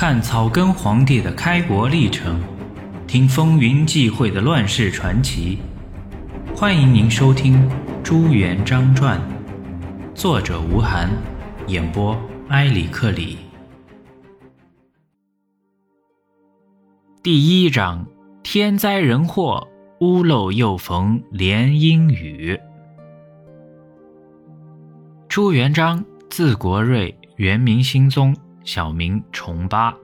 看草根皇帝的开国历程，听风云际会的乱世传奇。欢迎您收听《朱元璋传》，作者吴晗，演播埃里克里。第一章：天灾人祸，屋漏又逢连阴雨。朱元璋，字国瑞，原名兴宗。小名崇八，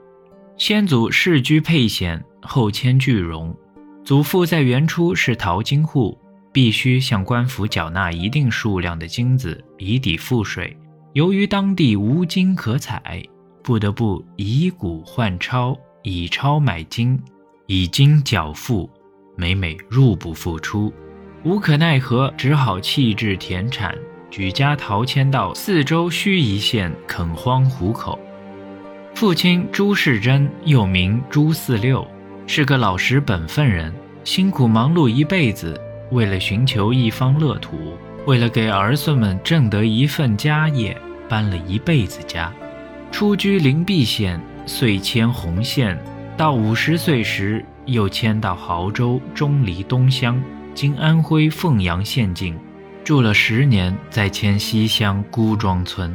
先祖世居沛县，后迁句容。祖父在元初是淘金户，必须向官府缴纳一定数量的金子以抵赋税。由于当地无金可采，不得不以古换钞，以钞买金，以金缴赋，每每入不敷出。无可奈何，只好弃置田产，举家逃迁到四周盱眙县垦荒糊口。父亲朱世珍，又名朱四六，是个老实本分人，辛苦忙碌一辈子，为了寻求一方乐土，为了给儿孙们挣得一份家业，搬了一辈子家。初居灵璧县，遂迁洪县，到五十岁时，又迁到亳州钟离东乡（今安徽凤阳县境），住了十年，再迁西乡孤庄村。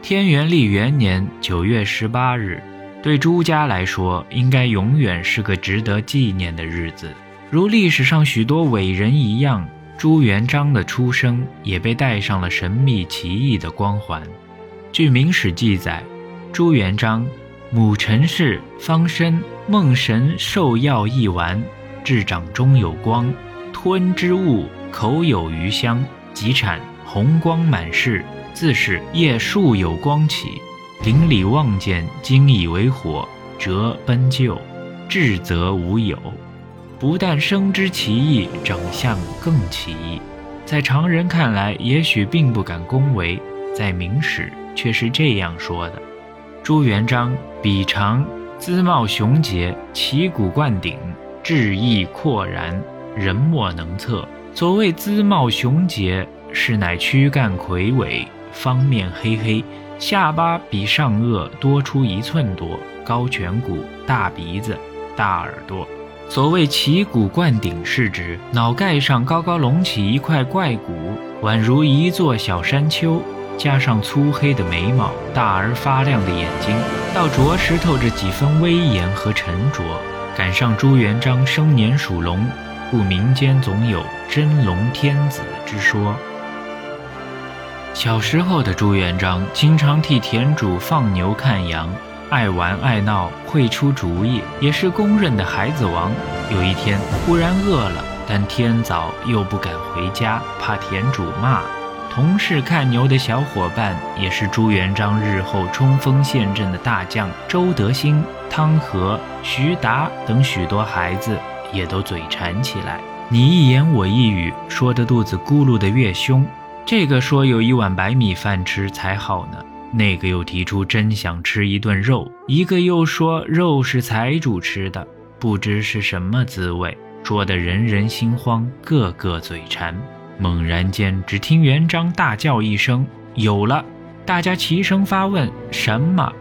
天元历元年九月十八日，对朱家来说，应该永远是个值得纪念的日子。如历史上许多伟人一样，朱元璋的出生也被带上了神秘奇异的光环。据《明史》记载，朱元璋母陈氏方生梦神受药一丸，至掌中有光，吞之物口有余香，即产红光满室。自是夜数有光起，邻里望见，惊以为火，折奔救，至则无有。不但生之奇异，长相更奇异，在常人看来，也许并不敢恭维，在明史却是这样说的：朱元璋笔长，姿貌雄杰，旗鼓冠顶，志意阔然，人莫能测。所谓姿貌雄杰，是乃躯干魁伟。方面黑黑，下巴比上颚多出一寸多，高颧骨，大鼻子，大耳朵。所谓旗鼓冠顶，是指脑盖上高高隆起一块怪骨，宛如一座小山丘，加上粗黑的眉毛，大而发亮的眼睛，倒着实透着几分威严和沉着。赶上朱元璋生年属龙，故民间总有真龙天子之说。小时候的朱元璋经常替田主放牛看羊，爱玩爱闹，会出主意，也是公认的孩子王。有一天忽然饿了，但天早又不敢回家，怕田主骂。同是看牛的小伙伴，也是朱元璋日后冲锋陷阵的大将周德兴、汤和、徐达等许多孩子，也都嘴馋起来，你一言我一语，说得肚子咕噜的越凶。这个说有一碗白米饭吃才好呢，那个又提出真想吃一顿肉，一个又说肉是财主吃的，不知是什么滋味，说的人人心慌，个个嘴馋。猛然间，只听元璋大叫一声：“有了！”大家齐声发问：“什么？”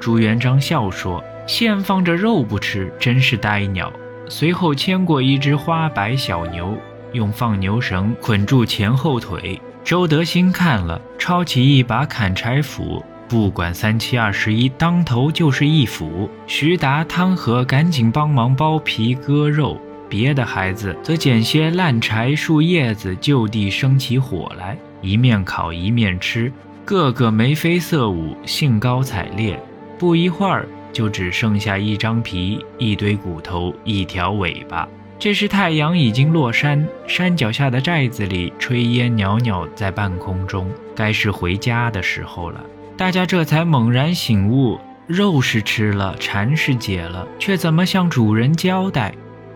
朱元璋笑说：“现放着肉不吃，真是呆鸟。”随后牵过一只花白小牛，用放牛绳捆住前后腿。周德兴看了，抄起一把砍柴斧，不管三七二十一，当头就是一斧。徐达、汤和赶紧帮忙剥皮割肉，别的孩子则捡些烂柴树叶子，就地生起火来，一面烤一面吃，个个眉飞色舞，兴高采烈。不一会儿，就只剩下一张皮、一堆骨头、一条尾巴。这时太阳已经落山，山脚下的寨子里炊烟袅袅在半空中，该是回家的时候了。大家这才猛然醒悟：肉是吃了，馋是解了，却怎么向主人交代？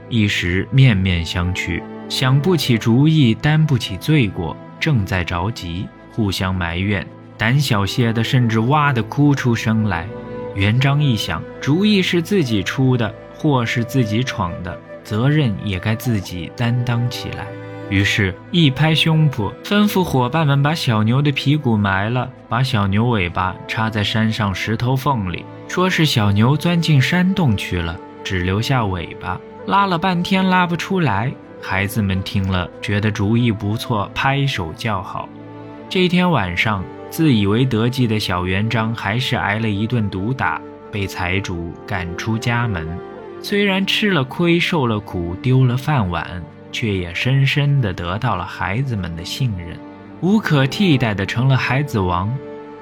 一时面面相觑，想不起主意，担不起罪过，正在着急，互相埋怨，胆小些的甚至哇的哭出声来。元璋一想，主意是自己出的，祸是自己闯的。责任也该自己担当起来。于是，一拍胸脯，吩咐伙伴们把小牛的屁股埋了，把小牛尾巴插在山上石头缝里，说是小牛钻进山洞去了，只留下尾巴，拉了半天拉不出来。孩子们听了，觉得主意不错，拍手叫好。这天晚上，自以为得计的小园章还是挨了一顿毒打，被财主赶出家门。虽然吃了亏，受了苦，丢了饭碗。却也深深地得到了孩子们的信任，无可替代地成了孩子王。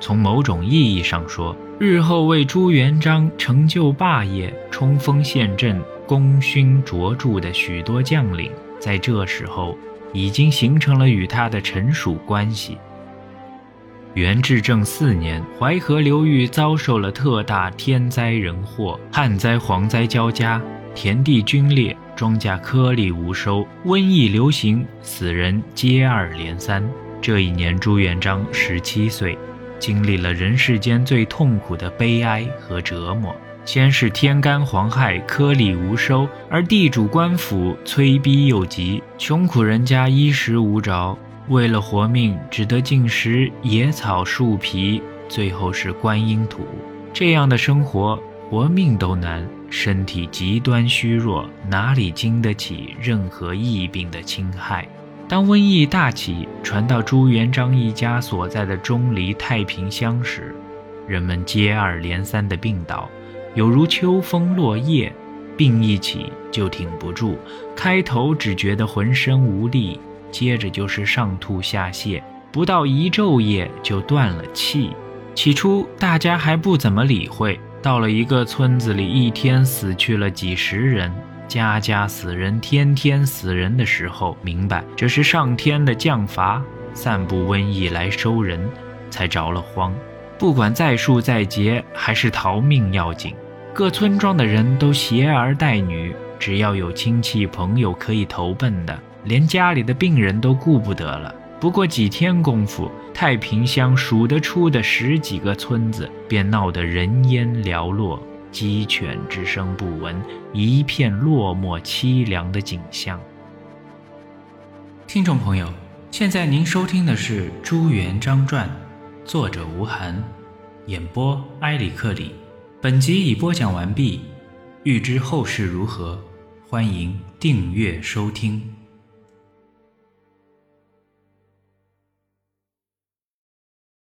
从某种意义上说，日后为朱元璋成就霸业、冲锋陷阵、功勋卓著的许多将领，在这时候已经形成了与他的臣属关系。元至正四年，淮河流域遭受了特大天灾人祸，旱灾、蝗灾交加，田地龟裂。庄稼颗粒无收，瘟疫流行，死人接二连三。这一年，朱元璋十七岁，经历了人世间最痛苦的悲哀和折磨。先是天干黄害，颗粒无收，而地主官府催逼又急，穷苦人家衣食无着，为了活命，只得进食野草树皮，最后是观音土。这样的生活，活命都难。身体极端虚弱，哪里经得起任何疫病的侵害？当瘟疫大起，传到朱元璋一家所在的钟离太平乡时，人们接二连三的病倒，有如秋风落叶，病一起就挺不住。开头只觉得浑身无力，接着就是上吐下泻，不到一昼夜就断了气。起初大家还不怎么理会。到了一个村子里，一天死去了几十人，家家死人，天天死人的时候，明白这是上天的降罚，散布瘟疫来收人，才着了慌。不管再树再劫，还是逃命要紧。各村庄的人都携儿带女，只要有亲戚朋友可以投奔的，连家里的病人都顾不得了。不过几天功夫，太平乡数得出的十几个村子便闹得人烟寥落，鸡犬之声不闻，一片落寞凄凉的景象。听众朋友，现在您收听的是《朱元璋传》，作者吴晗，演播埃里克里。本集已播讲完毕，欲知后事如何，欢迎订阅收听。